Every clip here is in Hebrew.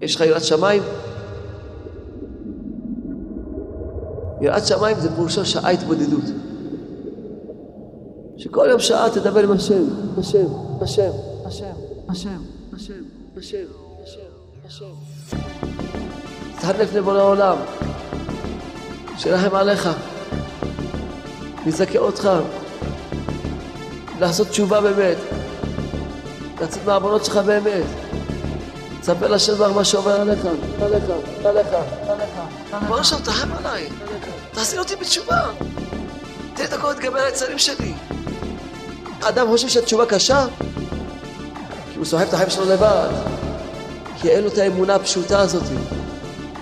יש לך יראת שמיים? יראת שמיים זה פירושו שעה התבודדות. שכל יום שעה תדבר עם השם, השם, השם, השם, השם, השם, השם, השם, השם. תתחנף לפני בורא עולם, שירחם עליך, יזכה אותך, לעשות תשובה באמת, לצאת מהעוונות שלך באמת. תספר לשם דבר מה שעובר עליך, עליך, עליך, עליך. בוא עכשיו תרחם עליי, תחזיר אותי בתשובה. תן לי את הכל להתגבר על היצרים שלי. אדם חושב שהתשובה קשה, כי הוא סוחב את החיים שלו לבד, כי אין לו את האמונה הפשוטה הזאת.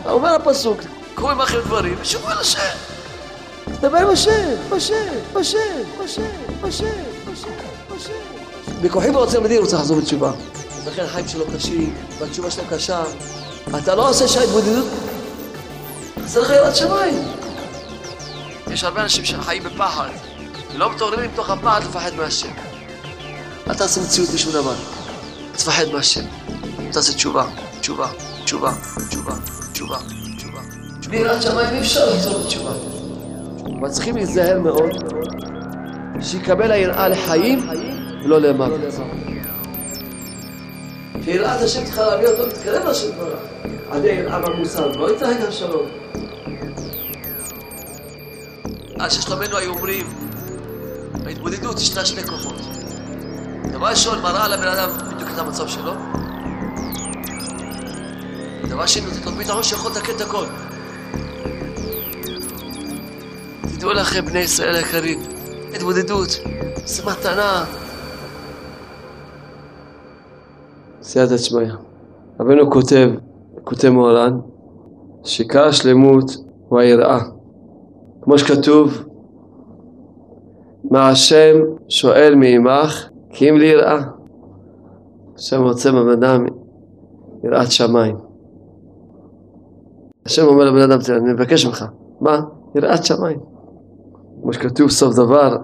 אומר הפסוק, קחו עמכם דברים ושובו אל השם. תדבר עם השם, בשם, בשם, בשם, בשם, בשם, בשם. בכוחי מדהים הוא צריך לחזור בתשובה. לכן החיים שלו קשים, והתשובה שלו קשה. אתה לא עושה שעה התבודדות, חסר לך יראת שמיים. יש הרבה אנשים שחיים בפחד, ולא מתעוררים מתוך הפחד לפחד מהשם. אל תעשה מציאות בשום דבר, תפחד מהשם. תעשה תשובה, תשובה, תשובה, תשובה, תשובה, תשובה. בלי יראת שמיים אי אפשר לחזור בתשובה. אבל צריכים להיזהר מאוד, שיקבל היראה לחיים ולא למוות. כי יראת השם צריכה להביא אותו להתקרב לשם כבר. עדי יראה במוסר, לא יתרחק השלום. אז ששלומנו היו אומרים, בהתמודדות ישנה שני כוחות. דבר ראשון, מראה על הבן אדם בדיוק את המצב שלו. דבר שני, נותנת לו ביטחון שיכול לתקן את הכל. תדעו לכם, בני ישראל היקרים, התמודדות, זה מתנה. סייעתא שמיא. רבנו כותב, כותב מוהר"ן, שעיקר השלמות הוא היראה. כמו שכתוב, מה השם שואל מעמך כי אם לי יראה. השם רוצה בבן אדם יראת שמיים. השם אומר לבן אדם, אני מבקש ממך, מה? יראת שמיים. כמו שכתוב סוף דבר,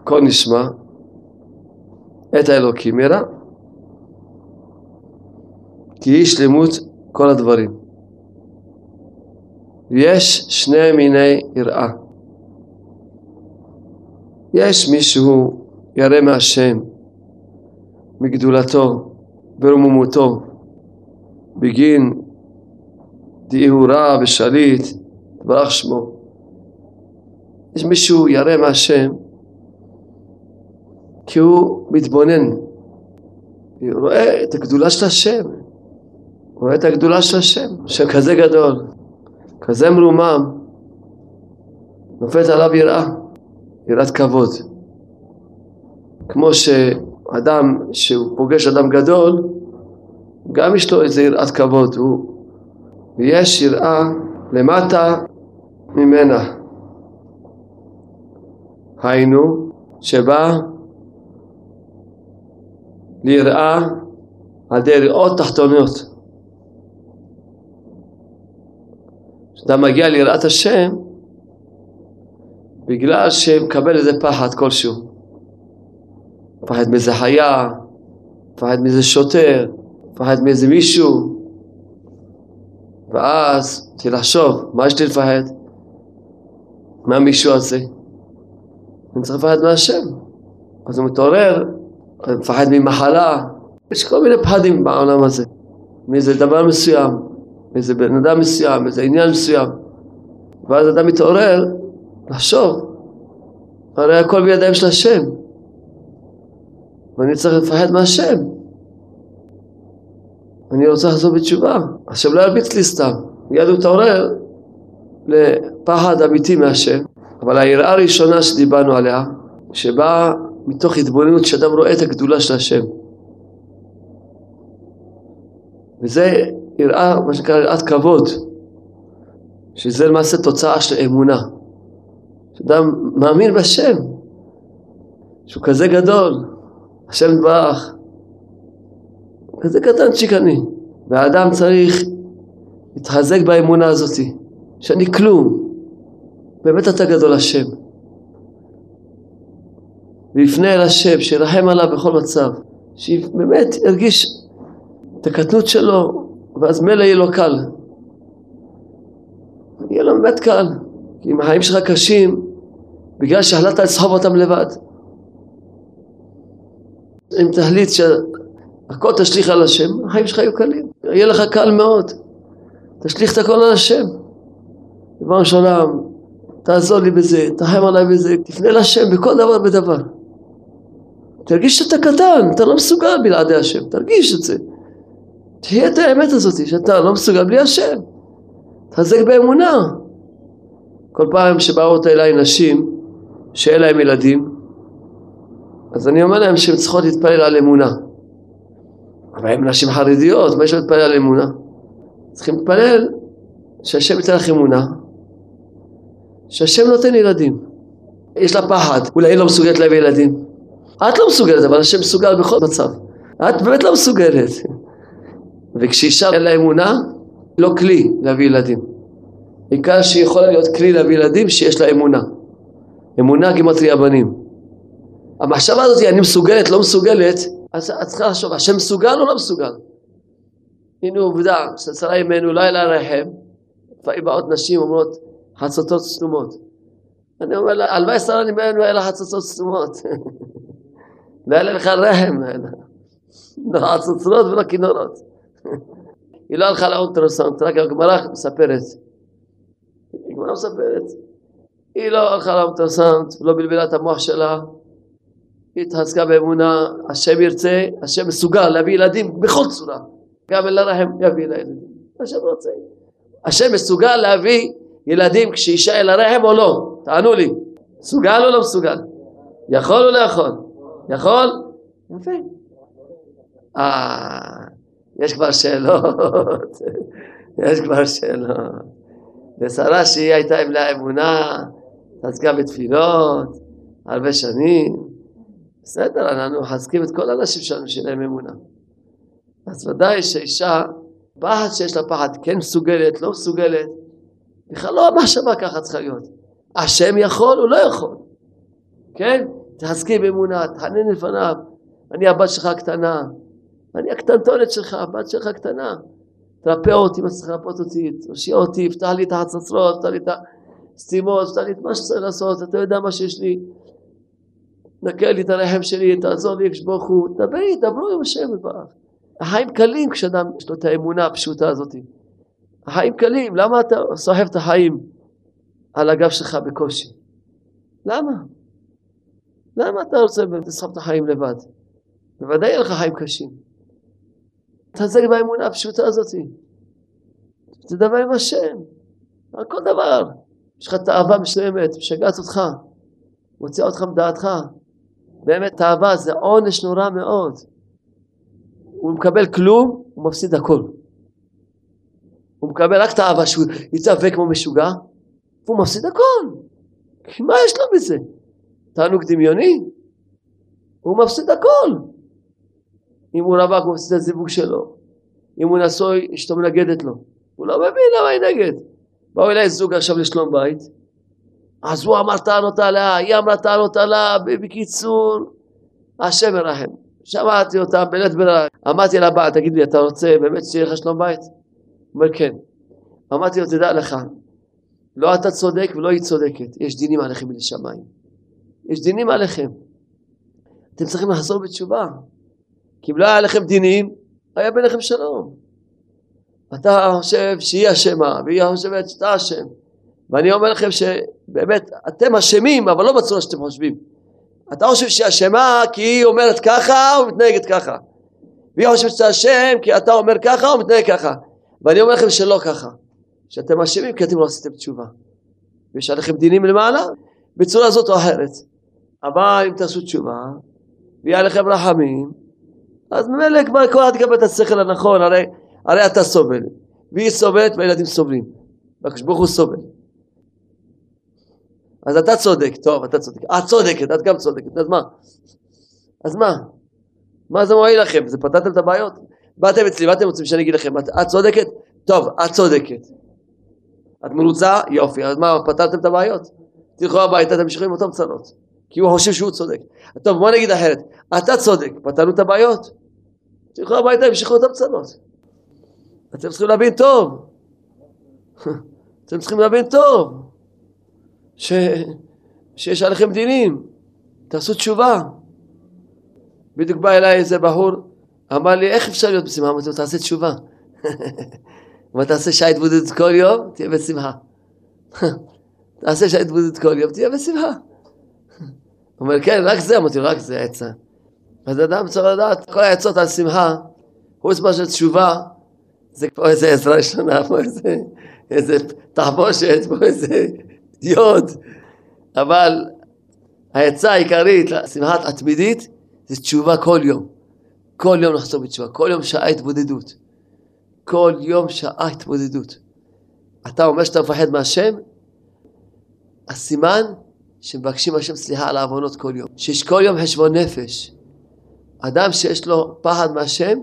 הכל נשמע, את האלוקים ירא, כי היא שלמות כל הדברים. יש שני מיני יראה. יש מישהו ירא מהשם, מגדולתו, ברוממותו, בגין דאיהורה ושליט, תברך שמו. יש מישהו ירא מהשם כי הוא מתבונן, הוא רואה את הגדולה של השם, רואה את הגדולה של השם, השם כזה גדול, כזה מרומם, נופלת עליו יראה, יראת כבוד. כמו שאדם שהוא פוגש אדם גדול, גם יש לו איזה יראת כבוד, הוא, ויש יראה למטה ממנה. היינו, שבא ליראה על ידי יראות תחתונות. כשאתה מגיע ליראת השם, בגלל שמקבל איזה פחד כלשהו. פחד מאיזה חיה, פחד מאיזה שוטר, פחד מאיזה מישהו, ואז תתחיל לחשוב, מה יש לי לפחד? מה מישהו הזה? אני צריך לפחד מהשם. אז הוא מתעורר, מפחד ממחלה, יש כל מיני פחדים בעולם הזה, מאיזה דבר מסוים, מאיזה בן אדם מסוים, מאיזה עניין מסוים. ואז אדם מתעורר לחשוב, הרי הכל בידיים של השם, ואני צריך לפחד מהשם. אני רוצה לחזור בתשובה, השם לא ירביץ לי סתם, מיד הוא מתעורר לפחד אמיתי מהשם, אבל היראה הראשונה שדיברנו עליה, שבאה מתוך התבוננות שאדם רואה את הגדולה של השם. וזה יראה, מה שנקרא יראת כבוד, שזה למעשה תוצאה של אמונה. שאדם מאמין בשם, שהוא כזה גדול, השם יתברך, כזה קטנצ'יק אני, והאדם צריך להתחזק באמונה הזאת, שאני כלום, באמת אתה גדול השם. ויפנה אל השם, שירחם עליו בכל מצב, שבאמת ירגיש את הקטנות שלו, ואז מילא יהיה לו קל. יהיה לו באמת קל. כי אם החיים שלך קשים, בגלל שהחלטת לסחוב אותם לבד. אם תחליט שהכל תשליך על השם, החיים שלך יהיו קלים. יהיה לך קל מאוד. תשליך את הכל על השם. ריבונו של עולם, תעזור לי בזה, תחם עליי בזה, תפנה לשם בכל דבר ודבר. תרגיש שאתה קטן, אתה לא מסוגל בלעדי השם, תרגיש את זה. תהיה את האמת הזאת, שאתה לא מסוגל בלי השם. תחזק באמונה. כל פעם שבאות אליי נשים שאין להם ילדים, אז אני אומר להם שהן צריכות להתפלל על אמונה. אבל הן נשים חרדיות, מה יש להתפלל על אמונה? צריכים להתפלל שהשם ייתן לך אמונה, שהשם נותן ילדים. יש לה פחד, אולי היא לא מסוגלת להביא ילדים. את לא מסוגלת, אבל השם מסוגל בכל מצב. את באמת לא מסוגלת. וכשאישה אין לה אמונה, לא כלי להביא ילדים. בעיקר שהיא יכולה להיות כלי להביא ילדים שיש לה אמונה. אמונה גימטריה בנים. המחשבה הזאת, אני מסוגלת, לא מסוגלת, אז את צריכה לחשוב, השם מסוגל או לא מסוגל? הנה עובדה, שצרה ימינו לא היה לה רחם, לפעמים באות נשים אומרות חצוצות סתומות. אני אומר לה, הלוואי שרה ימינו לה חצוצות סתומות. לא היה לך רחם, לא חצוצות ולא כינורות. היא לא הלכה לאולטרסאונד, רק הגמרא מספרת. הגמרא מספרת. היא לא הלכה לאולטרסאונד, לא בלבלה את המוח שלה. היא התחזקה באמונה, השם ירצה, השם מסוגל להביא ילדים בכל צורה. גם אל הרחם יביא לילדים. השם רוצה. השם מסוגל להביא ילדים כשאישה אל הרחם או לא? תענו לי. מסוגל או לא מסוגל? יכול או לא יכול? יכול? יפה. אה, יש כבר שאלות. יש כבר שאלות. ושרה שהיא הייתה עם לה אמונה, עסקה בתפילות, הרבה שנים. בסדר, אנחנו מחזקים את כל האנשים שלנו שיהיה להם אמונה. אז ודאי שאישה, פחד שיש לה פחד, כן מסוגלת, לא מסוגלת, בכלל לא המחשבה ככה צריכה להיות. השם יכול, הוא לא יכול. כן? תחזקי באמונה, תחנן לפניו. אני הבת שלך הקטנה, אני הקטנטונת שלך, הבת שלך קטנה. תרפא אותי, מה שצריך לרפות אותי, תושיע אותי, יפתח לי את החצוצרות, יפתח לי את הסתימות, יפתח לי את מה שצריך לעשות, אתה יודע מה שיש לי. נקה לי את הרחם שלי, תעזור לי, יקש ברוך הוא, דברי, דברו עם השם יתברך. החיים קלים כשאדם יש לו את האמונה הפשוטה הזאת. החיים קלים, למה אתה סוחב את החיים על הגב שלך בקושי? למה? למה אתה רוצה לסחוב את החיים לבד? בוודאי יהיה לך חיים קשים. תחזק באמונה הפשוטה הזאת. תדבר עם השם, על כל דבר. יש לך תאווה מסוימת, משגעת אותך, מוציאה אותך מדעתך. באמת תאווה זה עונש נורא מאוד. הוא מקבל כלום, הוא מפסיד הכל. הוא מקבל רק תאווה שהוא יצווה כמו משוגע, והוא מפסיד הכל. כי מה יש לו בזה? תענוג דמיוני? הוא מפסיד הכל. אם הוא רווק הוא מפסיד את הזיווג שלו. אם הוא נשוי, אשתו מנגדת לו. הוא לא מבין למה היא נגד. באו אליי זוג עכשיו לשלום בית, אז הוא אמר טענות עליה, היא אמרה טענות עליה, בקיצור, השם מרחם. שמעתי אותה בלית ברירה. אמרתי לבעל, תגיד לי, אתה רוצה באמת שיהיה לך שלום בית? הוא אומר כן. אמרתי לו, תדע לך, לא אתה צודק ולא היא צודקת, יש דינים עליכם מן השמיים. יש דינים עליכם. אתם צריכים לחזור בתשובה. כי אם לא היה לכם דינים, היה ביניכם שלום. אתה חושב שהיא אשמה, והיא חושבת שאתה אשם. ואני אומר לכם שבאמת, אתם אשמים, אבל לא בצורה שאתם חושבים. אתה חושב שהיא אשמה כי היא אומרת ככה או מתנהגת ככה. והיא חושבת שאתה אשם כי אתה אומר ככה או מתנהג ככה. ואני אומר לכם שלא ככה. שאתם אשמים כי אתם לא עשיתם תשובה. ויש עליכם דינים למעלה בצורה זאת או אחרת. אבל אם תעשו תשובה, ויהיה לכם רחמים, אז ממילא כבר אחד יקבל את השכל הנכון, הרי, הרי אתה סובל, והיא סובלת והילדים סובלים. והקדוש ברוך הוא סובל. אז אתה צודק, טוב, אתה צודק. את צודקת, את גם צודקת, אז מה? אז מה? מה זה מועיל לכם? זה פתרתם את הבעיות? באתם אצלי, מה אתם רוצים שאני אגיד לכם? את, את צודקת? טוב, את צודקת. את מרוצה? יופי, אז מה, פתרתם את הבעיות? תלכו הביתה, תמשיכו עם אותם צרות. כי הוא חושב שהוא צודק. טוב, בוא נגיד אחרת. אתה צודק, פתרנו את הבעיות? תלכו הביתה, ימשיכו את המצלות. אתם צריכים להבין טוב. אתם צריכים להבין טוב. ש... שיש עליכם דינים. תעשו תשובה. בדיוק בא אליי איזה בחור, אמר לי, איך אפשר להיות בשמחה? אמרתי לו, תעשה תשובה. אם תעשה שעה התבודדות כל יום, תהיה בשמחה. תעשה שעה התבודדות כל יום, תהיה בשמחה. הוא אומר, כן, רק זה, אמרתי לו, רק זה העצה. אז אדם צריך לדעת, כל העצות על שמחה, חוץ מאשר תשובה, זה פה איזה עזרה ראשונה, פה איזה, איזה תחבושת, פה איזה יוד. אבל העצה העיקרית לשמחת התמידית זה תשובה כל יום. כל יום לחזור בתשובה, כל יום שעה התבודדות. כל יום שעה התבודדות. אתה אומר שאתה מפחד מהשם, הסימן שמבקשים השם סליחה על העוונות כל יום. שיש כל יום חשבון נפש. אדם שיש לו פחד מהשם,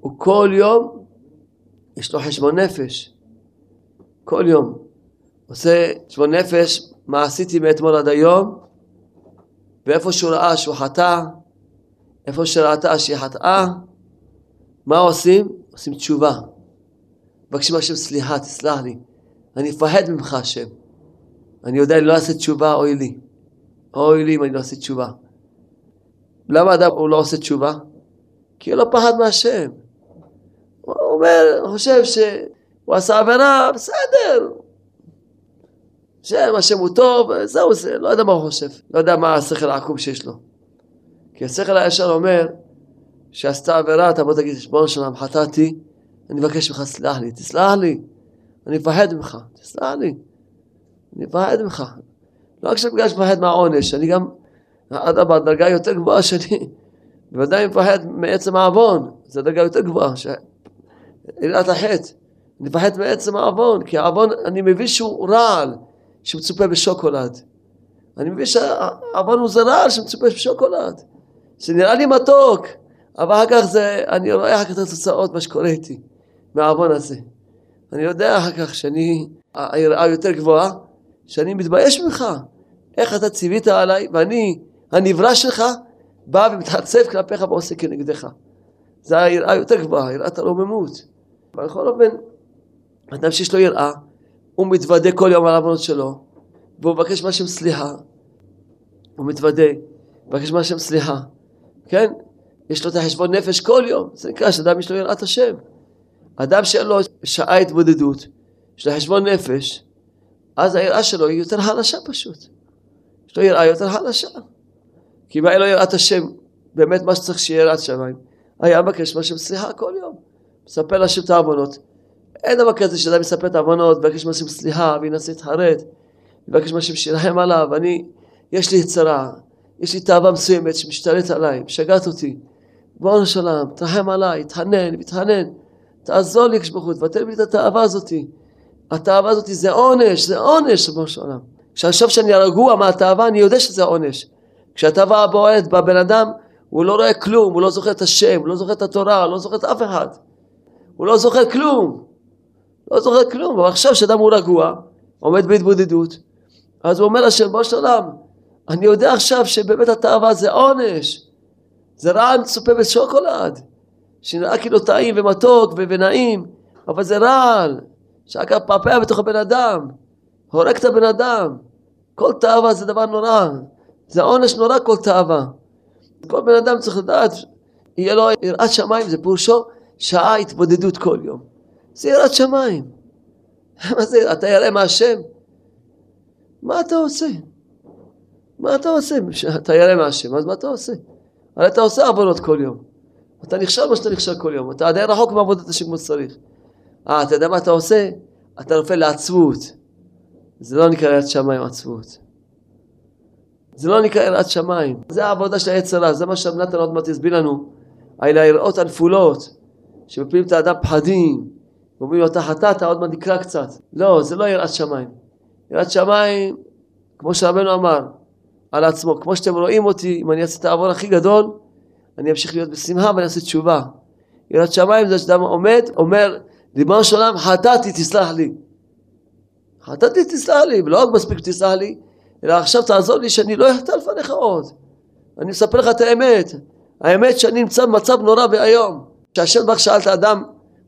הוא כל יום, יש לו חשבון נפש. כל יום. עושה חשבון נפש, מה עשיתי מאתמול עד היום, ואיפה שהוא ראה שהוא חטא, איפה שראתה שהיא חטאה, מה עושים? עושים תשובה. מבקשים השם סליחה, תסלח לי. אני מפחד ממך השם. אני יודע, אני לא אעשה תשובה, אוי לי. אוי לי אם אני לא אעשה תשובה. למה אדם הוא לא עושה תשובה? כי הוא לא פחד מהשם. הוא אומר, חושב שהוא עשה עבירה, בסדר. השם, השם הוא טוב, זהו זה, לא יודע מה הוא חושב. לא יודע מה השכל העקום שיש לו. כי השכל הישר אומר שעשתה עבירה, תבוא תגיד, בוא שלום, חטאתי, אני מבקש ממך, סלח לי, תסלח לי, אני מפחד ממך, תסלח לי, אני מפחד ממך. לא רק שאני מפחד מהעונש, אני גם, אדרבה, דרגה יותר גבוהה שלי, בוודאי מפחד מעצם העוון, זו דרגה יותר גבוהה, עילת החטא. אני מפחד מעצם העוון, כי העוון, אני מבין שהוא רעל, שמצופה בשוקולד. אני מבין שהעוון הוא זה רעל שמצופה בשוקולד. שנראה לי מתוק, אבל אחר כך זה, אני רואה אחר כך את התוצאות, מה שקורה איתי, מהעוון הזה. אני יודע אחר כך שאני, היראה יותר גבוהה, שאני מתבייש ממך. איך אתה ציווית עליי, ואני, הנברא שלך, בא ומתעצב כלפיך ועושה כנגדך. זה היראה יותר גבוהה, יראת הרוממות. אבל בכל אופן, אדם שיש לו יראה, הוא מתוודה כל יום על העוונות שלו, והוא מבקש מהשם סליחה. הוא מתוודה, מבקש מהשם סליחה. כן? יש לו את החשבון נפש כל יום, זה נקרא שאדם יש לו יראת השם. אדם שאין לו שעה התבודדות, יש לו חשבון נפש, אז היראה שלו היא יותר חלשה פשוט. יש לו יראה יותר חלשה. כי אם היה לו יראת השם, באמת מה שצריך שיהיה יראת שמיים, היה מבקש מהשם סליחה כל יום. מספר להשם את העוונות. אין דבר כזה שאדם מספר את העוונות, מבקש מהשם סליחה, וינסה להתחרט, מבקש מהשם שירחם עליו, אני, יש לי יצרה, יש לי תאווה מסוימת שמשתלט עליי, משגעת אותי. בואו שלם, תרחם עליי, תחנן, מתחנן, תעזור לי כשברוך הוא, תבטל לי את התאווה הזאתי. התאווה הזאתי זה עונש, זה עונש, ריבונו של עולם. כשאני שאני רגוע מהתאווה, אני יודע שזה עונש. כשהתאווה בועטת בבן אדם, הוא לא רואה כלום, הוא לא זוכר את השם, הוא לא זוכר את התורה, הוא לא זוכר את אף אחד. הוא לא זוכר כלום. לא זוכר כלום. אבל עכשיו כשאדם הוא רגוע, עומד בהתבודדות, אז הוא אומר לשם, בוא שלום, אני יודע עכשיו שבאמת התאווה זה עונש. זה רעל מצופה בשוקולד, שנראה כאילו טעים ומתוק ונעים, אבל זה רעל, שאגב פעפע בתוך הבן אדם, הורג את הבן אדם. כל תאווה זה דבר נורא, זה עונש נורא כל תאווה. כל בן אדם צריך לדעת, יהיה לו יראת שמיים, זה פירושו שעה התבודדות כל יום. זה יראת שמיים. מה זה, אתה ירא מהשם? מה אתה עושה? מה אתה עושה? אתה ירא מהשם, אז מה אתה עושה? הרי אתה עושה עבודות כל יום. אתה נכשל מה שאתה נכשל כל יום. אתה עדיין רחוק מעבודת השם כמו שצריך. אה, אתה יודע מה אתה עושה? אתה נופל לעצבות. זה לא נקרא יראת שמיים עצבות. זה לא נקרא יראת שמיים. זה העבודה של היצרה, זה מה שנתן עוד מעט הסביר לנו. האלה היראות הנפולות, שמפילים את האדם פחדים, ואומרים לו אתה חטאת, עוד מעט נקרא קצת. לא, זה לא יראת שמיים. יראת שמיים, כמו שרבנו אמר, על עצמו. כמו שאתם רואים אותי, אם אני אעשה את העוון הכי גדול, אני אמשיך להיות בשמחה ואני אעשה תשובה. יראת שמיים זה שאדם עומד, אומר, ריבונו של עולם, חטאתי, תסלח לי. חטאתי, תסלח לי, ולא רק מספיק תסלח לי, אלא עכשיו תעזור לי שאני לא אחטא לפניך עוד. אני מספר לך את האמת. האמת שאני נמצא במצב נורא ואיום. כשהשם ברוך שאל את האדם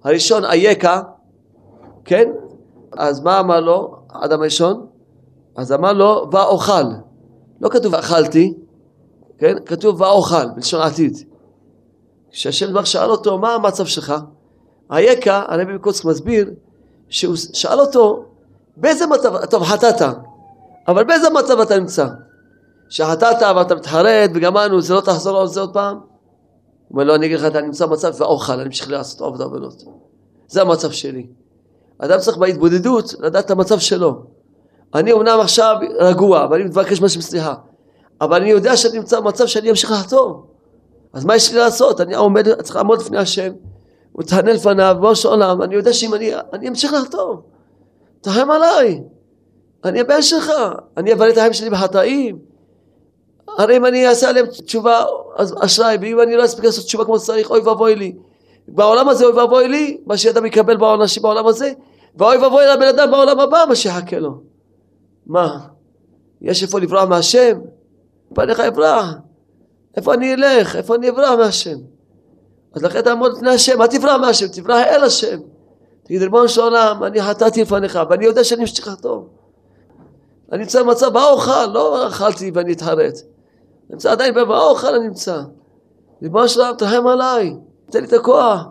הראשון אייכה, כן? אז מה אמר לו האדם הראשון? אז אמר לו ואוכל. לא כתוב אכלתי, כן? כתוב ואוכל, בלשון עתיד. כשהשם ברוך שאל אותו מה המצב שלך? אייכה, הרבי מקוצק מסביר שהוא שאל אותו באיזה מצב, טוב חטאת, אבל באיזה מצב אתה נמצא? שחטאת ואתה מתחרט וגמרנו, זה לא תחזור על זה עוד פעם? הוא אומר לו, אני אגיד לך, אתה נמצא במצב ואוכל, אני ממשיך לעשות עובד עוונות. זה המצב שלי. אדם צריך בהתבודדות לדעת את המצב שלו. אני אומנם עכשיו רגוע, ואני מבקש משהו סליחה, אבל אני יודע שאני נמצא במצב שאני אמשיך לחטוא. אז מה יש לי לעשות? אני עומד, צריך לעמוד לפני השם, מתענה לפניו, בראש העולם, אני יודע שאם אני, אני אמשיך לחטוא. תרחם עליי. אני הבן שלך, אני אבלה את החיים שלי בחטאים. הרי אם אני אעשה עליהם תשובה, אז אשראי, ואם אני לא אספיק לעשות תשובה כמו שצריך, אוי ואבוי לי. בעולם הזה אוי ואבוי לי, מה שאדם יקבל בעונשים בעולם הזה, ואוי ואבוי לבן אדם בעולם הבא, מה שיחכה לו. מה? יש איפה לברוח מהשם? פניך אברח. איפה אני אלך? איפה אני אברח מהשם? אז לכן תעמוד לפני השם, אל תברח מהשם, תברח אל השם. תגיד, ריבונו של עולם, אני חטאתי לפניך, ואני יודע שאני ממשיך לחתום. אני נמצא במצב באוכל, לא אכלתי ואני אתחרט. נמצא עדיין באוכל אני נמצא. ריבונו של עולם, תרחם עליי, תן לי את הכוח.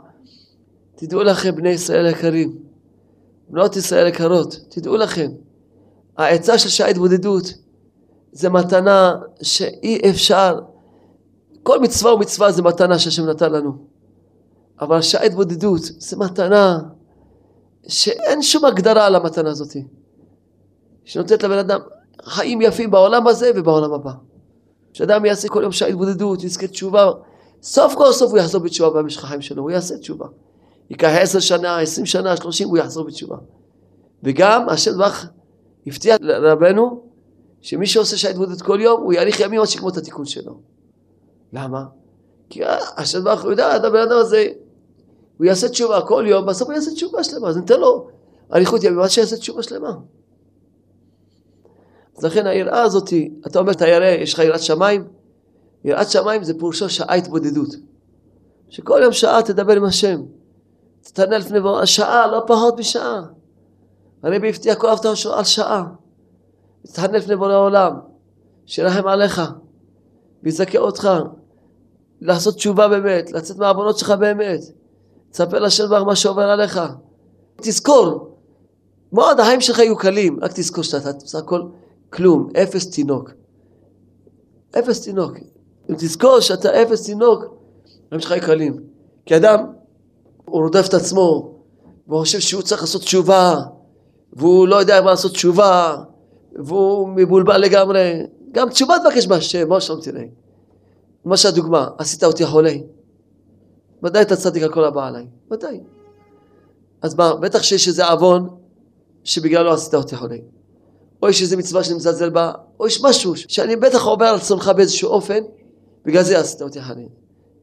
תדעו לכם, בני ישראל היקרים, בנות ישראל יקרות, תדעו לכם, העצה של שעה התבודדות זה מתנה שאי אפשר, כל מצווה ומצווה זה מתנה שהשם נתן לנו. אבל שעה התבודדות זה מתנה שאין שום הגדרה על המתנה הזאת. שנותנת לבן אדם חיים יפים בעולם הזה ובעולם הבא. שאדם יעשה כל יום שעה התבודדות, יזכה תשובה, סוף כל סוף הוא יחזור בתשובה במשך החיים שלו, הוא יעשה תשובה. ייקח עשר שנה, עשרים שנה, שלושים, הוא יחזור בתשובה. וגם השם ברך הבטיח לרבנו שמי שעושה שעה התבודדות כל יום, הוא יאריך ימים עד שיגמור את התיקון שלו. למה? כי השם ברך הוא יודע, הבן אדם הזה הוא יעשה תשובה כל יום, בסוף הוא יעשה תשובה שלמה, אז ניתן לו אריכות ימים עד שיעשה תשובה שלמה. אז לכן היראה הזאת, אתה אומר, אתה ירא, יש לך יראת שמיים? יראת שמיים זה פירושו שעה התבודדות. שכל יום שעה תדבר עם השם. תתענה לפני בורא, שעה, לא פחות משעה. הרבי הבטיח כל אבטחה שלו על שעה. תתענה לפני בורא העולם, שירחם עליך, ויזכה אותך, לעשות תשובה באמת, לצאת מהעוונות שלך באמת. תספר לשם דבר מה שעובר עליך. תזכור, מאוד החיים שלך יהיו קלים, רק תזכור שאתה בסך הכל כלום, אפס תינוק. אפס תינוק. אם תזכור שאתה אפס תינוק, החיים שלך יהיו קלים. כי אדם, הוא רודף את עצמו, והוא חושב שהוא צריך לעשות תשובה, והוא לא יודע מה לעשות תשובה, והוא מבולבל לגמרי. גם תשובה תבקש מהשם, מה שלום תראה. למשל דוגמה, עשית אותי חולה. ודאי אתה צדיק על כל הבא עליי, ודאי. אז מה, בטח שיש איזה עוון שבגללו עשית אותי חולה. או יש איזה מצווה שאני מזלזל בה, או יש משהו שאני בטח עובר על צונך באיזשהו אופן, בגלל זה עשית אותי חולה.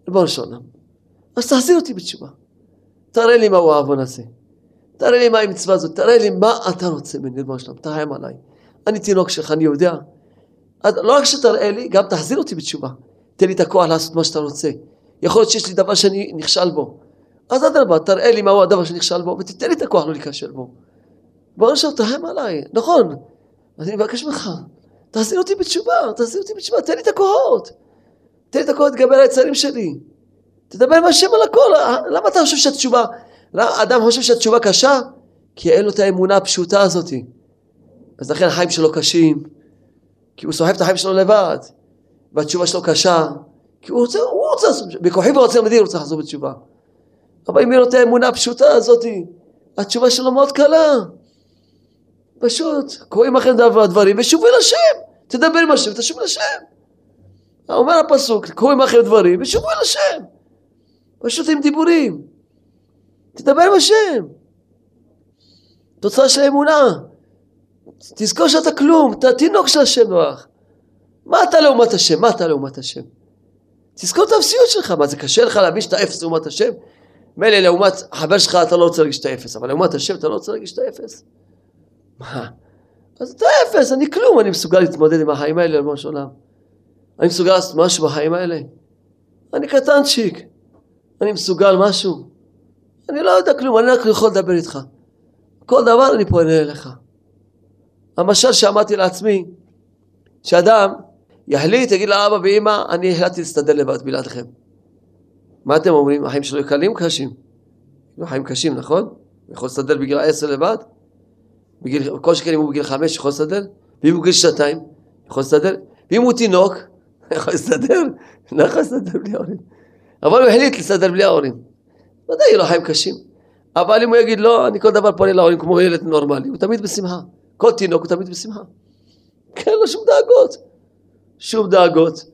ריבונו של עולם. אז תחזיר אותי בתשובה. תראה לי מהו העוון הזה. תראה לי מהי המצווה הזאת, תראה לי מה אתה רוצה ממני, ריבונו של עולם, תרחם עליי. אני תינוק שלך, אני יודע. אז לא רק שתראה לי, גם תחזיר אותי בתשובה. תן לי את הכוח לעשות מה שאתה רוצה. יכול להיות שיש לי דבר שאני נכשל בו. אז אדרבה, תראה לי מהו הדבר שנכשל בו, ותתן לי את הכוח לא להיכשל בו. בוא נשאר, תרחם עליי, נכון. אז אני מבקש ממך, תחזיר אותי בתשובה, תחזיר אותי בתשובה, תן לי את הכוחות. תן לי את הכוחות על היצרים שלי. תדבר עם השם על הכל, למה אתה חושב שהתשובה, אדם חושב שהתשובה קשה? כי אין לו את האמונה הפשוטה הזאת. אז לכן החיים שלו קשים, כי הוא סוחב את החיים שלו לבד, והתשובה שלו קשה, כי הוא רוצה, הוא רוצה, בכוחי ורוצה מדיר הוא צריך לחזור בתשובה. אבל אם יהיה לו את האמונה הפשוטה הזאת, התשובה שלו מאוד קלה. פשוט, קוראים לכם דברים ושובו אל השם. תדבר עם השם, תשובו אל השם. אומר הפסוק, קוראים לכם דברים ושובו אל השם. פשוט עם דיבורים. תדבר עם השם. תוצאה של אמונה. תזכור שאתה כלום, אתה תינוק של השם נוח. מה אתה לעומת השם? מה אתה לעומת השם? תזכור את האפסיות שלך, מה זה קשה לך להבין שאתה אפס לעומת השם? מילא לעומת חבר שלך אתה לא רוצה להרגיש את האפס, אבל לעומת השם אתה לא רוצה להרגיש את האפס? מה? אז אתה אפס, אני כלום, אני מסוגל להתמודד עם החיים האלה, ריבונו של. אני מסוגל לעשות משהו בחיים האלה? אני קטנצ'יק, אני מסוגל משהו? אני לא יודע כלום, אני רק יכול לדבר איתך. כל דבר אני פונה אליך. המשל שאמרתי לעצמי, שאדם יחליט, יגיד לאבא ואמא, אני החלטתי להסתדר לבד בלעדיכם. מה אתם אומרים? החיים שלו קלים קשים? החיים קשים, נכון? הוא יכול להסתדר בגיל עשר לבד? בגיל, כל שכן אם הוא בגיל חמש יכול להסתדר? ואם הוא בגיל שנתיים? יכול להסתדר? ואם הוא תינוק? יכול להסתדר? לא יכול להסתדר בלי ההורים. אבל הוא החליט להסתדר בלי ההורים. ודאי יהיו לו חיים קשים. אבל אם הוא יגיד לא, אני כל דבר פונה להורים כמו ילד נורמלי, הוא תמיד בשמחה. כל תינוק הוא תמיד בשמחה. כן, לא שום דאגות. שום דאגות.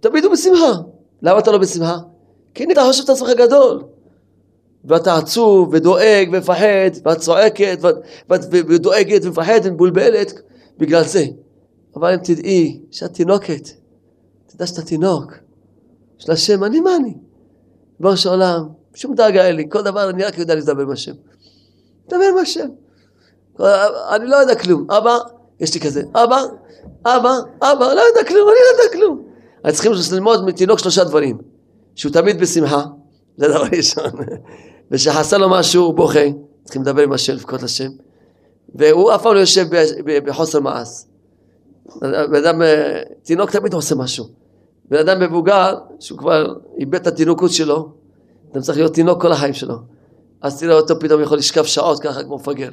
תמיד הוא בשמחה. למה אתה לא בשמחה? כי אתה חושב את עצמך גדול. ואתה עצוב ודואג ומפחד ואת צועקת ודואגת ומפחדת ומבולבלת בגלל זה. אבל אם תדעי שאת תינוקת, תדע שאתה תינוק של השם, אני מה אני? ריבונו של עולם, שום דאגה אין לי, כל דבר אני רק יודע לדבר עם השם. לדבר עם השם. אני לא יודע כלום. אבא, יש לי כזה, אבא, אבא, אבא, לא יודע כלום, אני לא יודע כלום. אני צריכים ללמוד מתינוק שלושה דברים. שהוא תמיד בשמחה, זה דבר ראשון. ושחסר לו משהו הוא בוכה, צריכים לדבר עם השם, לבכות לשם. והוא אף פעם לא יושב בחוסר מעש. בן אדם, אה, תינוק תמיד עושה משהו. בן אדם מבוגר, שהוא כבר איבד את התינוקות שלו, אדם צריך להיות תינוק כל החיים שלו. אז תראה אותו פתאום יכול לשכב שעות ככה כמו מפגר.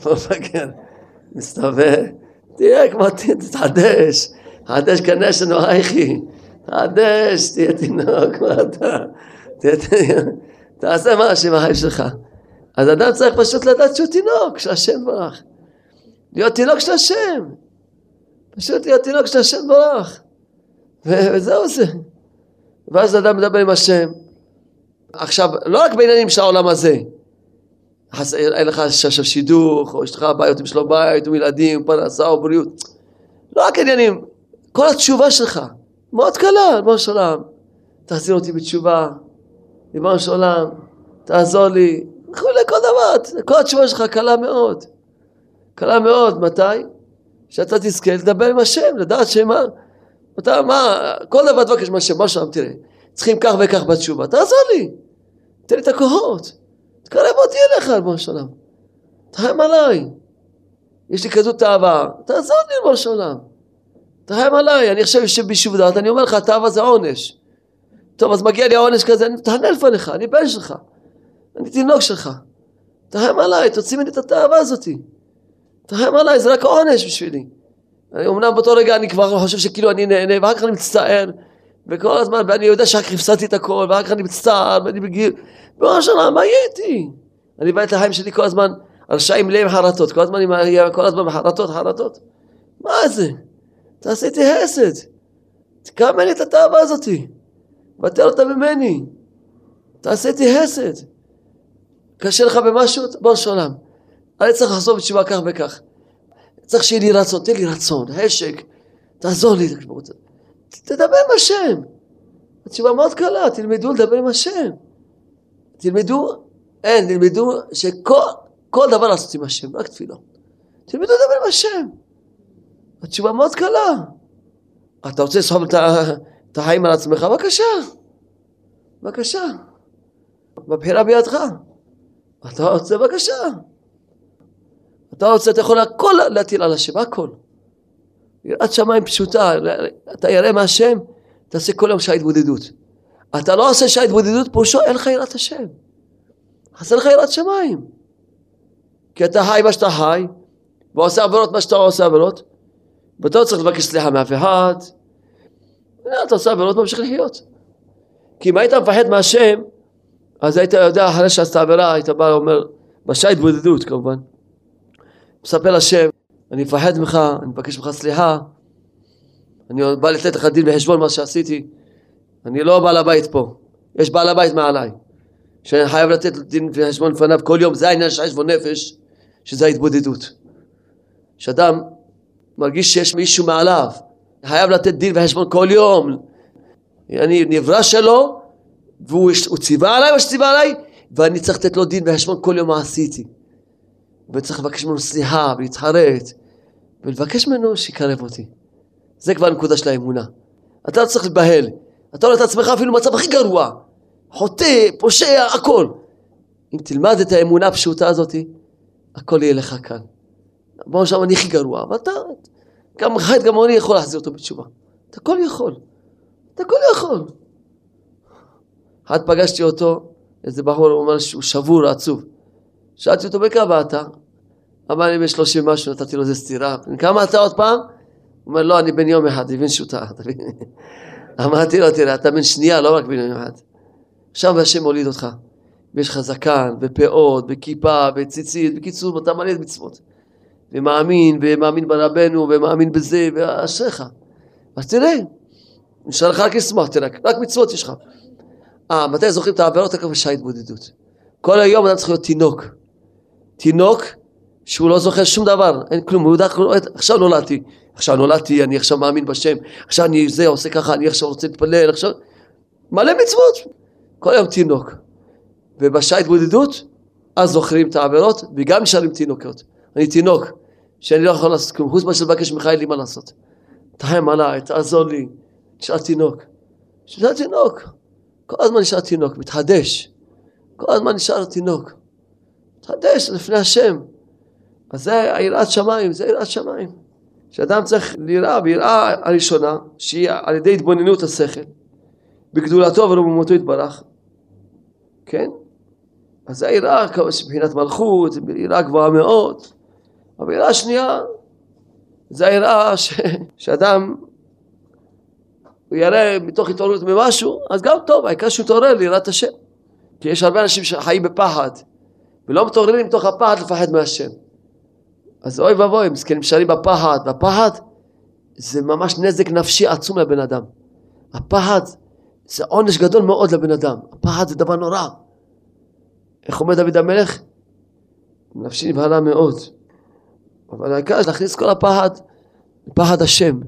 כמו מפגר. מסתובב, תהיה כמו תתחדש, תתחדש כנשן אוהיכי, תתחדש, תהיה תינוק, מה אתה? תעשה משהו בחיים שלך. אז אדם צריך פשוט לדעת שהוא תינוק של השם ברח. להיות תינוק של השם. פשוט להיות תינוק של השם ברח. וזהו זה. ואז אדם מדבר עם השם. עכשיו, לא רק בעניינים של העולם הזה. אין לך עכשיו שידוך, או יש לך בעיות עם שלום בית, או ילדים, פרנסה או בריאות. לא רק עניינים, כל התשובה שלך, מאוד קלה, ריבונו של עולם. תחזיר אותי בתשובה, ריבונו של עולם, תעזור לי, וכולי, כל דבר, כל התשובה שלך קלה מאוד. קלה מאוד, מתי? שאתה תזכה לדבר עם השם, לדעת שמה, אתה מה, כל דבר תבקש מהשם, מה שם, תראה, צריכים כך וכך בתשובה, תעזור לי, תן לי את הכוחות, תקרב אותי אליך, ריבונו של עולם, תרחם עליי, יש לי כזאת תאווה, תעזור לי, ריבונו של עולם, תרחם עליי, אני עכשיו יושב דעת, אני אומר לך, התאווה זה עונש, טוב, אז מגיע לי העונש כזה, אני מתענה לפניך, אני בן שלך, אני תינוק שלך, תרחם עליי, תוציא ממני את התאווה הזאתי. תרחם עליי, זה רק עונש בשבילי. אני, אמנם באותו רגע אני כבר חושב שכאילו אני נהנה, ואחר כך אני מצטער, וכל הזמן, ואני יודע כך הפסדתי את הכל, ואחר כך אני מצטער, ואני בגיל, בראש שנה, מה יהיה איתי? אני בא את החיים שלי כל הזמן, רשעים מלאים חרטות, כל הזמן כל הזמן בחרטות, חרטות. מה זה? תעשה איתי חסד. תקרא ממני את התאווה הזאתי. בטל אותה ממני. תעשה איתי חסד. קשה לך במשהו? בוא שולם. אני צריך לחזור בתשובה כך וכך. צריך שיהיה לי רצון, תן לי רצון, חשק, תעזור לי. תדבר עם השם. התשובה מאוד קלה, תלמדו לדבר עם השם. תלמדו, אין, תלמדו שכל דבר לעשות עם השם, רק תפילה. תלמדו לדבר עם השם. התשובה מאוד קלה. אתה רוצה לסחוב את החיים על עצמך? בבקשה. בבקשה. בבחירה בידך. אתה רוצה? בבקשה. אתה רוצה, אתה יכול הכל להטיל על השם, הכל. יראת שמיים פשוטה, אתה ירא מהשם, תעשה כל יום שעה התבודדות. אתה לא עושה שעה התבודדות, פירושו אין לך יראת השם. חסר לך יראת שמיים. כי אתה חי מה שאתה חי, ועושה עבירות מה שאתה עושה עבירות, ואתה לא צריך לבקש סליחה מאף אחד. אתה עושה עבירות, ממשיך לחיות. כי אם היית מפחד מהשם, אז היית יודע אחרי שעשת עבירה, היית בא ואומר, בשעה התבודדות כמובן. מספר לשם, אני מפחד ממך, אני מבקש ממך סליחה, אני בא לתת לך דין וחשבון מה שעשיתי, אני לא בעל הבית פה, יש בעל הבית מעליי, שאני חייב לתת דין וחשבון לפניו כל יום, זה העניין של חשבון נפש, שזה ההתבודדות. שאדם מרגיש שיש מישהו מעליו, חייב לתת דין וחשבון כל יום, אני נברא שלו, והוא ציווה עליי מה שציווה עליי, ואני צריך לתת לו דין וחשבון כל יום מה עשיתי. וצריך לבקש ממנו סליחה ולהתחרט ולבקש ממנו שיקרב אותי. זה כבר הנקודה של האמונה. אתה לא צריך להיבהל. אתה רואה את עצמך אפילו במצב הכי גרוע. חוטא, פושע, הכל. אם תלמד את האמונה הפשוטה הזאת, הכל יהיה לך כאן. בוא נשמע, אני הכי גרוע, אבל אתה, גם חי גם אני יכול להחזיר אותו בתשובה. אתה הכל יכול. אתה הכל יכול. אחד פגשתי אותו, איזה בחור אומר שהוא שבור, עצוב. שאלתי אותו, בכמה באת? אמר לי בשלושים משהו, נתתי לו איזה סטירה. כמה אתה עוד פעם? הוא אומר, לא, אני בן יום אחד, הבין שוטה. אמרתי לו, תראה, אתה בן שנייה, לא רק בן יום אחד. עכשיו השם מוליד אותך. ויש לך זקן, ופאות, וכיפה, וציצית, בקיצור, אתה מלא מצוות. ומאמין, ומאמין ברבנו, ומאמין בזה, ואשריך. אז תראה, נשאר לך רק לשמוח, תראה, רק מצוות יש לך. אה, מתי זוכרים את העבירות? רק בשעה התבודדות. כל היום אדם צריך להיות תינוק. תינוק שהוא לא זוכר שום דבר, אין כלום, הוא יודע, עכשיו נולדתי, עכשיו נולדתי, אני עכשיו מאמין בשם, עכשיו אני זה, עושה ככה, אני עכשיו רוצה להתפלל, עכשיו... מלא מצוות. כל היום תינוק. ובשעה התבודדות, אז זוכרים את העבירות, וגם נשארים תינוקות. אני תינוק, שאני לא יכול לעשות כלום, חוץ מאשר לבקש ממך אין לי מה לעשות. תחם עליי, תעזור לי, נשאר תינוק. נשאר תינוק. כל הזמן נשאר תינוק, מתחדש. כל הזמן נשאר תינוק. מתחדש לפני השם. אז זה יראת שמיים, זה יראת שמיים. שאדם צריך ליראה, ויראה הראשונה, שהיא על ידי התבוננות השכל, בגדולתו ורוממותו יתברך, כן? אז זה יראה מבחינת מלכות, יראה גבוהה מאוד, אבל יראה שנייה, זה היראה ש... שאדם הוא יראה מתוך התעוררות ממשהו, אז גם טוב, העיקר שהוא יתעורר ליראת השם. כי יש הרבה אנשים שחיים בפחד, ולא מתעוררים מתוך הפחד לפחד מהשם. אז אוי ואבוי, מסכנים נשארים בפחד, והפחד זה ממש נזק נפשי עצום לבן אדם. הפחד זה עונש גדול מאוד לבן אדם, הפחד זה דבר נורא. איך אומר דוד המלך? נפשי נבהלה מאוד. אבל העיקר להכניס כל הפחד לפחד השם.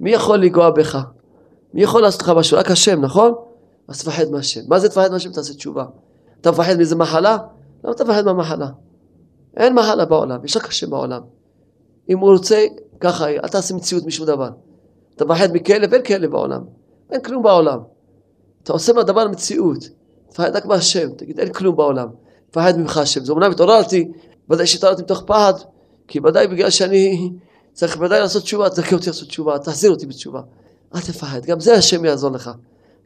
מי יכול לנגוע בך? מי יכול לעשות לך משהו? רק השם, נכון? אז תפחד מהשם. מה זה תפחד מהשם? תעשה תשובה. אתה מפחד מאיזה מחלה? למה אתה מפחד מהמחלה? אין מחלה בעולם, יש רק השם בעולם. אם הוא רוצה, ככה אל תעשה מציאות משום דבר. אתה מפחד מכלב, אין כלב בעולם. אין כלום בעולם. אתה עושה מהדבר מציאות. תפחד רק מהשם, תגיד אין כלום בעולם. תפחד ממך השם. זה אומנם התעוררתי, ודאי שהתעוררתי מתוך פחד, כי ודאי בגלל שאני צריך ודאי לעשות תשובה, תזכה אותי לעשות תשובה, תחזיר אותי בתשובה. אל תפחד, גם זה השם יעזור לך.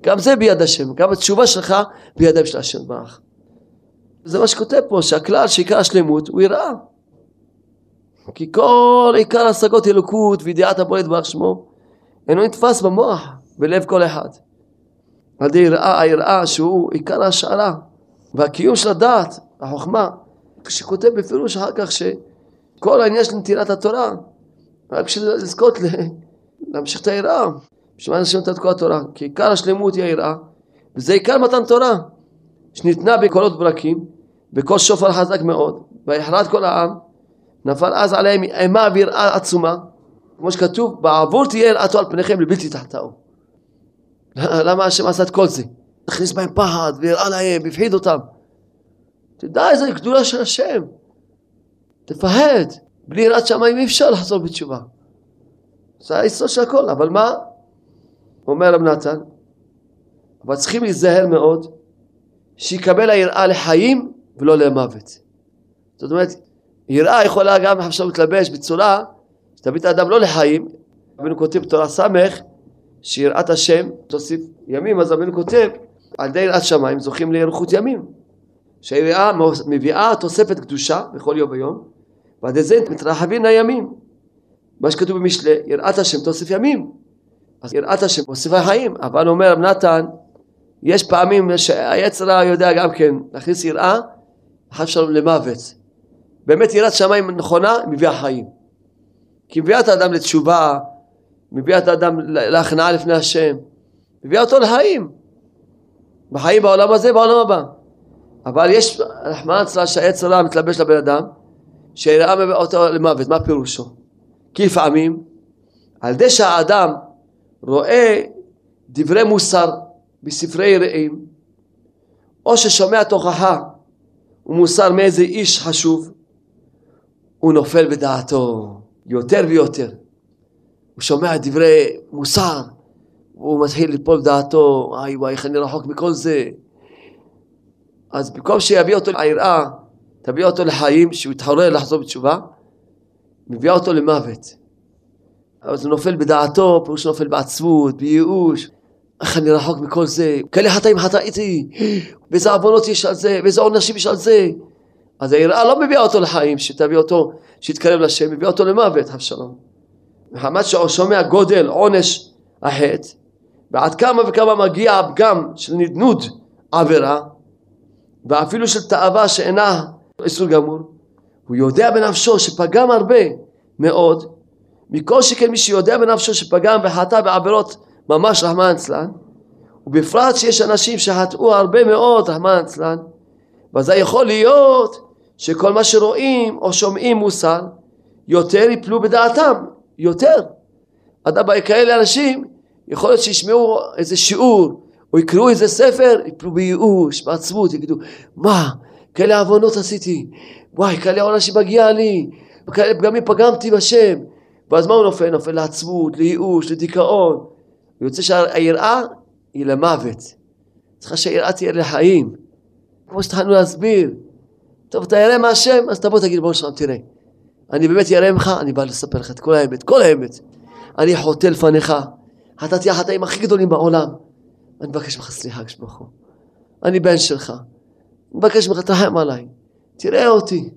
גם זה ביד השם, גם התשובה שלך בידיו של השם ברח. זה מה שכותב פה, שהכלל שעיקר השלמות הוא יראה. כי כל עיקר השגות אלוקות וידיעת הבועט ברך שמו אינו נתפס במוח, בלב כל אחד. על ידי יראה, היראה שהוא עיקר ההשערה והקיום של הדעת, החוכמה, כשכותב בפירוש אחר כך שכל העניין של נטילת התורה רק בשביל לזכות להמשיך את היראה בשביל מה אנשים נותן את כל התורה? כי עיקר השלמות היא היראה וזה עיקר מתן תורה שניתנה בקולות ברקים בקול שופר חזק מאוד ויחרד כל העם נפל אז עליהם אימה ויראה עצומה כמו שכתוב בעבור תהיה יראתו על פניכם לבלתי תחתהו למה השם עשה את כל זה? הכניס בהם פחד ויראה להם והפחיד אותם תדע איזה גדולה של השם תפחד בלי יראת שמיים אי אפשר לחזור בתשובה. זה היסוד של הכל אבל מה? אומר רב נתן אבל צריכים להיזהר מאוד שיקבל היראה לחיים ולא למוות. זאת אומרת יראה יכולה גם עכשיו להתלבש בצורה שתביא את האדם לא לחיים. רבינו כותב בתורה סמך שיראת השם תוסיף ימים אז רבינו כותב על ידי יראת שמיים זוכים לאריכות ימים. שהיראה מביאה תוספת קדושה בכל יום ויום ועל ידי זה מתרחבים הימים. מה שכתוב במשלי יראת השם תוסיף ימים. אז יראת השם מוסיפה חיים. אבל אומר רב נתן יש פעמים שהיצרה יודע גם כן להכניס יראה חס שלום למוות. באמת יראת שמיים נכונה מביאה חיים. כי מביאה את האדם לתשובה מביאה את האדם להכנעה לפני השם מביאה אותו לחיים. בחיים בעולם הזה בעולם הבא. אבל יש רחמנא הצלה שהיצרה מתלבש לבן אדם מביא אותו למוות מה פירושו כי לפעמים על ידי שהאדם רואה דברי מוסר בספרי יראים או ששומע תוכחה ומוסר מאיזה איש חשוב הוא נופל בדעתו יותר ויותר הוא שומע דברי מוסר והוא מתחיל ליפול בדעתו, איי וואי, איך אני רחוק מכל זה. אז במקום שיביא אותו ליראה, תביא אותו לחיים, שהוא יתחורר לחזור בתשובה, מביאה אותו למוות. אז הוא נופל בדעתו, פירוש נופל בעצבות, בייאוש. איך אני רחוק מכל זה, כאלה חטאים חטאיתי, ואיזה עוונות יש על זה, ואיזה עונשים יש על זה. אז היראה לא מביאה אותו לחיים, שתביא אותו, שיתקרב לשם, מביאה אותו למוות, אבשלום. מחמת שהוא שומע גודל עונש החטא, ועד כמה וכמה מגיע הפגם של נדנוד עבירה, ואפילו של תאווה שאינה איסור גמור, הוא יודע בנפשו שפגם הרבה מאוד, מכל שכן מי שיודע בנפשו שפגם וחטא בעבירות ממש רחמן אצלן, ובפרט שיש אנשים שחטאו הרבה מאוד רחמן אצלן, וזה יכול להיות שכל מה שרואים או שומעים מוסר, יותר יפלו בדעתם, יותר. אדם כאלה אנשים, יכול להיות שישמעו איזה שיעור, או יקראו איזה ספר, יפלו בייאוש, בעצבות, יגידו, מה, כאלה עוונות עשיתי, וואי, כאלה עונה שמגיע לי, כאלה פגמים פגמתי בשם. ואז מה הוא נופל? נופל לעצבות, לייאוש, לדיכאון. יוצא שהיראה היא למוות. צריכה שהיראה תהיה לחיים. כמו שהתחלנו להסביר. טוב, אתה ירא מהשם, אז תבוא תגיד, בוא שלום, תראה. אני באמת ירא ממך, אני בא לספר לך את כל האמת, כל האמת. אני חוטא לפניך, חטאתי החטאים הכי גדולים בעולם. אני מבקש ממך סליחה, כשברוך הוא. אני בן שלך. אני מבקש ממך, תרחם עליי. תראה אותי.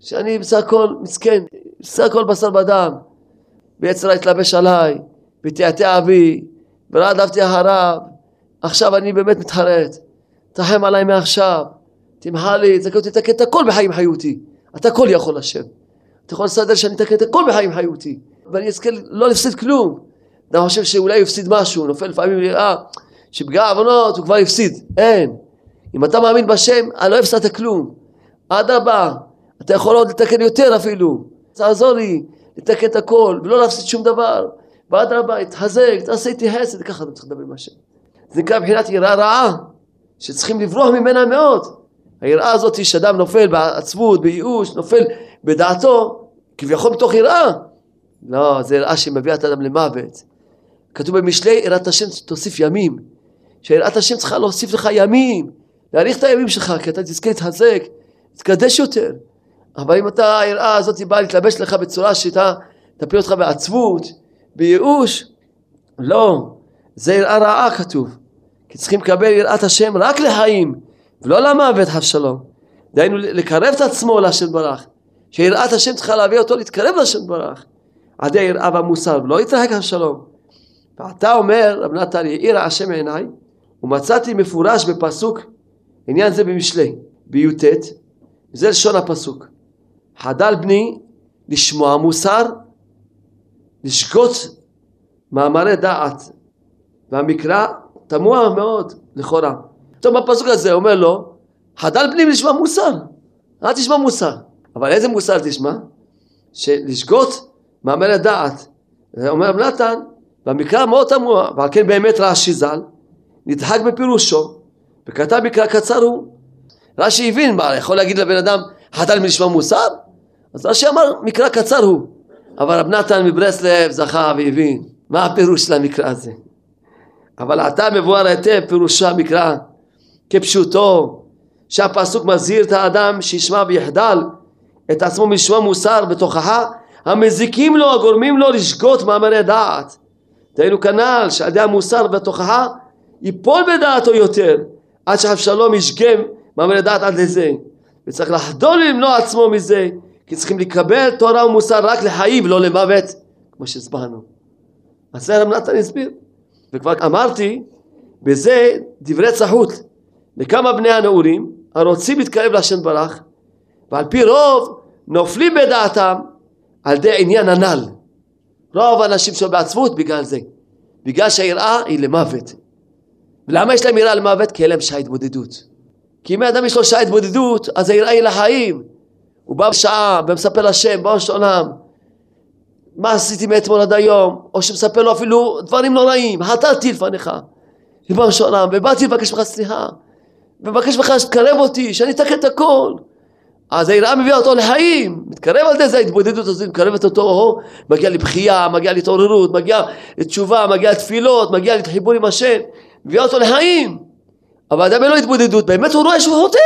שאני בסך הכל מסכן, בסך הכל בשר בדם. ויצרה התלבש עליי, ותעתע אבי, ורדפתי אחריו. עכשיו אני באמת מתחרט. תרחם עליי מעכשיו. תמחה לי, תזכה אותי, תתקן את הכל בחיים חיותי. אתה הכל יכול השם. אתה יכול לסדר שאני אתקן את הכל בחיים חיותי. ואני אזכה לא להפסיד כלום. אתה חושב שאולי הוא הפסיד משהו, נופל לפעמים לראה שבגלל עוונות הוא כבר הפסיד. אין. אם אתה מאמין בשם, אני לא הפסדת כלום. אדרבה, אתה יכול עוד לתקן יותר אפילו. תעזור לי לתקן את הכל, ולא להפסיד שום דבר. ואדרבה, תחזק, תעשה איתי חסד, ככה אתה צריך לדבר עם השם. זה נקרא מבחינת יראה רעה, שצריכים לברוח ממנה מאוד. היראה הזאת שאדם נופל בעצבות, בייאוש, נופל בדעתו, כביכול מתוך יראה. לא, זה יראה שמביאה את האדם למוות. כתוב במשלי, יראת השם תוסיף ימים. שיראת השם צריכה להוסיף לך ימים, להאריך את הימים שלך, כי אתה תזכה להתחזק, תתקדש יותר. אבל אם אתה, היראה הזאת באה להתלבש לך בצורה שאתה תפיל אותך בעצבות, בייאוש, לא, זה יראה רעה כתוב. כי צריכים לקבל יראת השם רק לחיים, ולא למוות חס שלום. דהיינו לקרב את עצמו להשם ברך. שיראת השם צריכה להביא אותו להתקרב להשם ברך. עדי היראה והמוסר, ולא יתרחק חס שלום. ואתה אומר, רב נתן, יאיר השם עיניי, ומצאתי מפורש בפסוק, עניין זה במשלי, בי"ט, זה לשון הפסוק. חדל בני לשמוע מוסר, לשגות מאמרי דעת. והמקרא תמוה מאוד, לכאורה. טוב, בפסוק הזה אומר לו, חדל בני לשמוע מוסר. אל תשמע מוסר. אבל איזה מוסר תשמע? שלשגות מאמרי דעת. אומר נתן, במקרא מאוד תמוה, ועל כן באמת רש"י ז"ל, נדחק בפירושו, וכתב מקרא קצר הוא. רש"י הבין, מה, יכול להגיד לבן אדם, חדל מלשמוע מוסר? אז רש"י אמר, מקרא קצר הוא. אבל רב נתן מברסלב זכה והבין מה הפירוש של המקרא הזה. אבל עתה מבואר היטב פירושו המקרא כפשוטו שהפסוק מזהיר את האדם שישמע ויחדל את עצמו מלשמוע מוסר בתוכחה המזיקים לו הגורמים לו לשגות מאמרי דעת. דהיינו כנ"ל שעל ידי המוסר והתוכחה ייפול בדעתו יותר עד שאבשלום ישגם מאמרי דעת עד לזה. וצריך לחדול למנוע עצמו מזה כי צריכים לקבל תורה ומוסר רק לחיים ולא למוות כמו שהסברנו. אז זה רב נתן הסביר. וכבר אמרתי בזה דברי צחות לכמה בני הנעורים הרוצים להתקרב להשם ברך ועל פי רוב נופלים בדעתם על ידי עניין הנ"ל. רוב האנשים שלו בעצבות בגלל זה בגלל שהיראה היא למוות ולמה יש להם יראה למוות? כי אין להם שעה התבודדות. כי אם האדם יש לו שעה התבודדות אז היראה היא לחיים הוא בא בשעה ומספר לשם בראש עולם. מה עשיתי מאתמול עד היום? או שמספר לו אפילו דברים נוראים חטאתי לפניך. של עולם ובאתי לבקש ממך סליחה. ומבקש ממך שתקרב אותי שאני אתקן את הכל. אז היראה מביאה אותו לחיים, מתקרב על זה, זה ההתבודדות הזאת, מקרבת אותו, מגיע לבכייה, מגיע להתעוררות, מגיע לתשובה, מגיע לתפילות, מגיע לחיבור עם השם, מביאה אותו לחיים. אבל אדם אין לו התבודדות, באמת הוא רואה שהוא חוטא.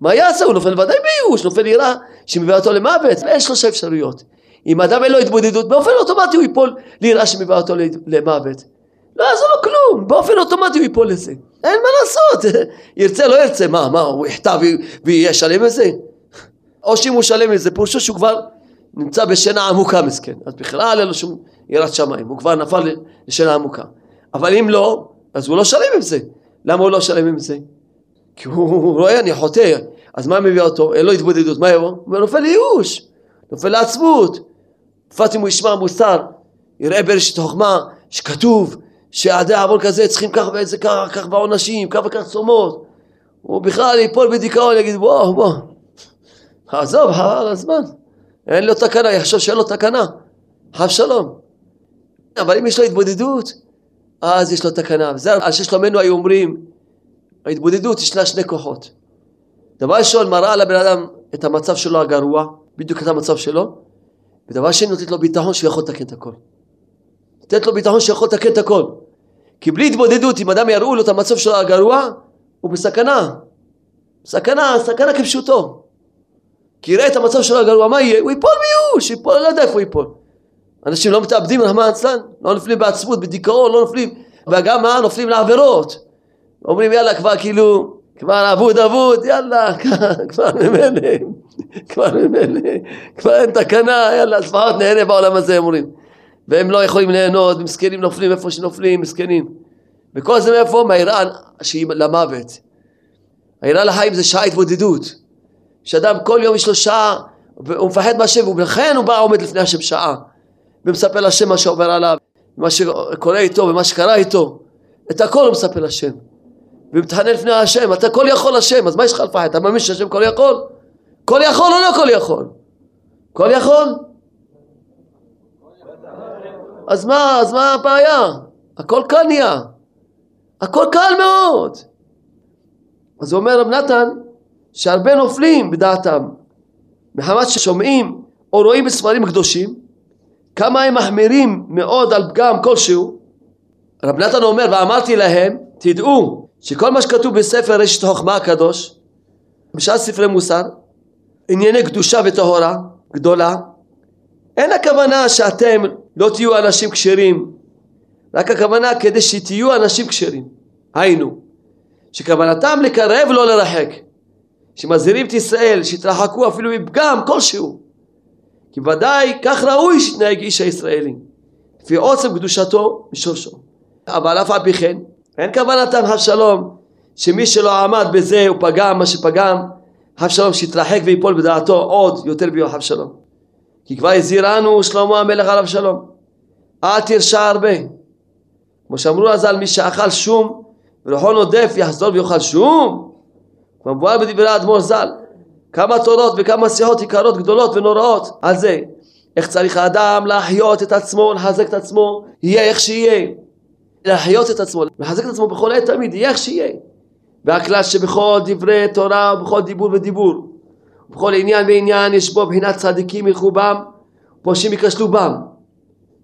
מה יעשה? הוא נופל ודאי בייאוש, נופל יראה שמביאה אותו למוות, ויש שלושה אפשרויות. אם אדם אין לו התבודדות, באופן אוטומטי הוא ייפול ליראה שמביאה אותו למוות. לא יעזור לו כלום, באופן אוטומטי הוא ייפול לזה. אין מה לעשות, ירצה לא ירצה, מה, מה, הוא יחטא ויהיה שלם לזה? או שאם הוא שלם לזה, פירושו שהוא כבר נמצא בשינה עמוקה מסכן, אז בכלל אין לו שום יראת שמיים, הוא כבר נפל לשינה עמוקה. אבל אם לא, אז הוא לא שלם עם זה. למה הוא לא שלם עם זה? כי הוא רואה, אני חוטא, אז מה מביא אותו? אין לו התבודדות, מה יבוא? הוא נופל לייאוש, נופל לעצבות. בפרט אם הוא ישמע מוסר, יראה בראשית חוכמה, שכתוב שעדי עוון כזה צריכים כך ואיזה כך, כך בעונשים, כך וכך צומות. הוא בכלל ייפול בדיכאון, יגיד בוא, בוא, עזוב, חבל הזמן. אין לו תקנה, יחשוב שאין לו תקנה. חב שלום. אבל אם יש לו התבודדות, אז יש לו תקנה. וזה על ששלומנו היו אומרים, ההתבודדות יש לה שני כוחות. דבר ראשון, מראה לבן אדם את המצב שלו הגרוע, בדיוק את המצב שלו, ודבר שני, נותנת לו ביטחון שהוא יכול לתקן את הכל. נותנת לו ביטחון שהוא יכול לתקן את הכל. כי בלי התבודדות, אם אדם יראו לו את המצב שלו הגרוע, הוא בסכנה. סכנה, סכנה כפשוטו. כי יראה את המצב שלו הגרוע, מה יהיה? הוא ייפול מיוש, ייפול, לא יודע איפה הוא ייפול. אנשים לא מתאבדים, רחמן אצלן, לא נופלים בעצמות, בדיכאון, לא נופלים, וגם מה? נופלים לעבירות. אומרים יאללה כבר כאילו, כבר אבוד אבוד, יאללה, כבר ממילא, כבר ממילא, כבר אין תקנה, יאללה, אז לפחות נהנה בעולם הזה, אומרים. והם לא יכולים ליהנות, מסכנים נופלים איפה שנופלים, מסכנים. וכל זה מאיפה? מהיראה שהיא למוות. היראה לחיים זה שעה התבודדות. שאדם כל יום יש לו שעה, והוא מפחד מהשם, ולכן הוא בא עומד לפני השם שעה, ומספר לשם מה שעובר עליו, מה שקורה איתו ומה שקרה איתו. את הכל הוא מספר לשם. ומתחנן לפני השם, אתה כל יכול השם, אז מה יש לך לפחד? אתה מאמין שהשם כל יכול? כל יכול או לא כל יכול? כל יכול? אז מה, אז מה הבעיה? הכל קל נהיה. הכל קל מאוד. אז הוא אומר רב נתן, שהרבה נופלים בדעתם מחמת ששומעים או רואים בספרים קדושים כמה הם מחמירים מאוד על פגם כלשהו? רב נתן אומר ואמרתי להם תדעו שכל מה שכתוב בספר רשת חוכמה הקדוש בשאר ספרי מוסר ענייני קדושה וטהורה גדולה אין הכוונה שאתם לא תהיו אנשים כשרים רק הכוונה כדי שתהיו אנשים כשרים. היינו שכוונתם לקרב לא לרחק שמזהירים את ישראל שיתרחקו אפילו מפגם כלשהו כי ודאי כך ראוי שיתנהג איש הישראלי לפי עוצם קדושתו ושורשו אבל אף על פי כן אין כוונתם שלום שמי שלא עמד בזה הוא פגם מה שפגם שלום שיתרחק ויפול בדעתו עוד יותר ביום שלום. כי כבר הזהירנו שלמה המלך עליו שלום. אל תרשע הרבה. כמו שאמרו אז על מי שאכל שום ולכל נודף יחזור ויאכל שום מבואר בדברי האדמו"ר ז"ל כמה תורות וכמה שיחות יקרות גדולות ונוראות על זה איך צריך האדם להחיות את עצמו, לחזק את עצמו, יהיה איך שיהיה. להחיות את עצמו, לחזק את עצמו בכל עת תמיד, יהיה איך שיהיה. והכלל שבכל דברי תורה ובכל דיבור ודיבור, בכל עניין ועניין יש בו בחינת צדיקים ילכו בם, פושעים ייכשלו בם.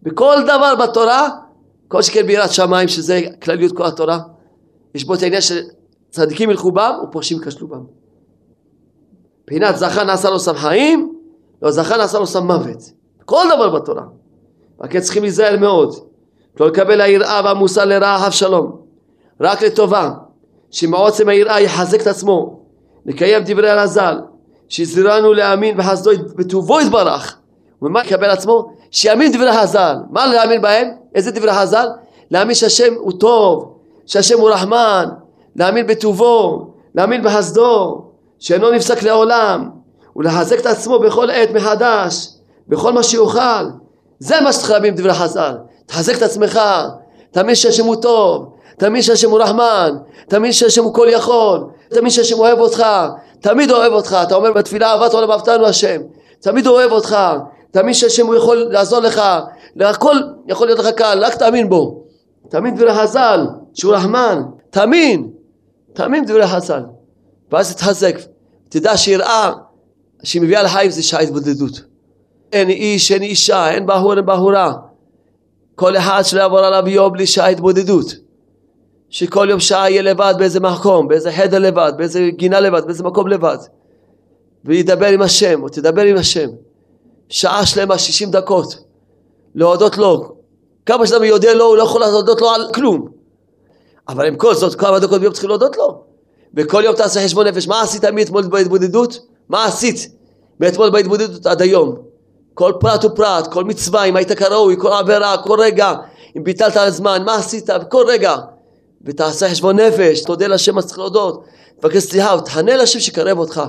בכל דבר בתורה, כל שכן ביראת שמיים שזה כלליות כל התורה, יש בו את העניין של צדיקים ילכו בם ופושעים ייכשלו בם. מבחינת זכה נעשה לו סם חיים, לא זכה נעשה לו סם מוות. כל דבר בתורה. רק צריכים להיזהר מאוד. לא לקבל היראה והמוסר לרעה אף שלום. רק לטובה. שמעוצם היראה יחזק את עצמו. לקיים דברי הרז"ל. שהזהירנו להאמין בחסדו בטובו יתברך. ומה יקבל עצמו? שיאמין דברי חז"ל. מה להאמין בהם? איזה דברי חז"ל? להאמין שהשם הוא טוב, שהשם הוא רחמן, להאמין בטובו, להאמין בחסדו, שאינו נפסק לעולם, ולחזק את עצמו בכל עת מחדש, בכל מה שיוכל. זה מה שצריך להאמין בדברי חז"ל. תחזק את עצמך, תאמין שהשם הוא טוב, תאמין שהשם הוא רחמן, תאמין שהשם הוא כל יכול, תאמין שהשם אוהב אותך, תמיד אוהב אותך, אתה אומר בתפילה אהבת עולם אהבתנו השם, תמיד אוהב אותך, תאמין שהשם הוא יכול לעזור לך, הכל יכול להיות לך קל, רק תאמין בו. תאמין דברי חז"ל, שהוא רחמן, תאמין, תאמין דברי חז"ל. ואז תתחזק, תדע שיראה שהיא מביאה לחיים זה שעה התבודדות. אין איש, אין אישה, אין בחור, אין בחורה. כל אחד שלא יעבור עליו יום בלי שעה התבודדות. שכל יום שעה יהיה לבד באיזה מקום, באיזה חדר לבד, באיזה גינה לבד, באיזה מקום לבד. וידבר עם השם, או תדבר עם השם. שעה שלמה, 60 דקות. להודות לו. כמה שאתה יודע לו, הוא לא יכול להודות לו על כלום. אבל עם כל זאת, כמה דקות ביום צריכים להודות לו. וכל יום תעשה חשבון נפש, מה עשית מאתמול בהתבודדות? מה עשית מאתמול בהתבודדות עד היום? כל פרט ופרט, כל מצווה, אם היית כראוי, כל עבירה, כל רגע, אם ביטלת על הזמן, מה עשית כל רגע? ותעשה חשבון נפש, תודה להשם מה שצריך להודות, תבקש סליחה, ותענה להשם שיקרב אותך.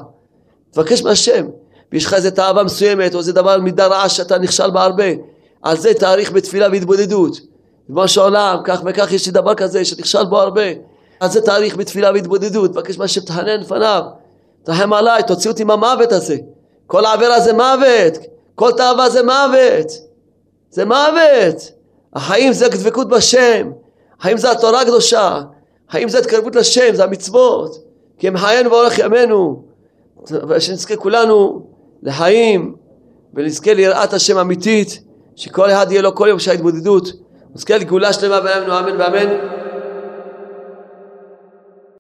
תבקש מהשם. ויש לך איזה תאווה מסוימת, או איזה דבר מידה רעה שאתה נכשל בה הרבה, על זה תאריך בתפילה והתבודדות. ריבונו של עולם, כך וכך יש לי דבר כזה שנכשל בו הרבה. על זה תאריך בתפילה והתבודדות, תבקש מהשם תחנן לפניו. תרחם עליי, תוציא אותי מהמוות הזה. כל עבירה זה מוות, כל תאווה זה מוות. זה מוות. החיים זה דבקות בשם. החיים זה התורה הקדושה. החיים זה התקרבות לשם, זה המצוות. כי הם חיינו באורך ימינו. ושנזכה כולנו לחיים ונזכה ליראת השם אמיתית, שכל אחד יהיה לו כל יום שההתבודדות. נזכה לגאולה שלמה בימינו אמן ואמן.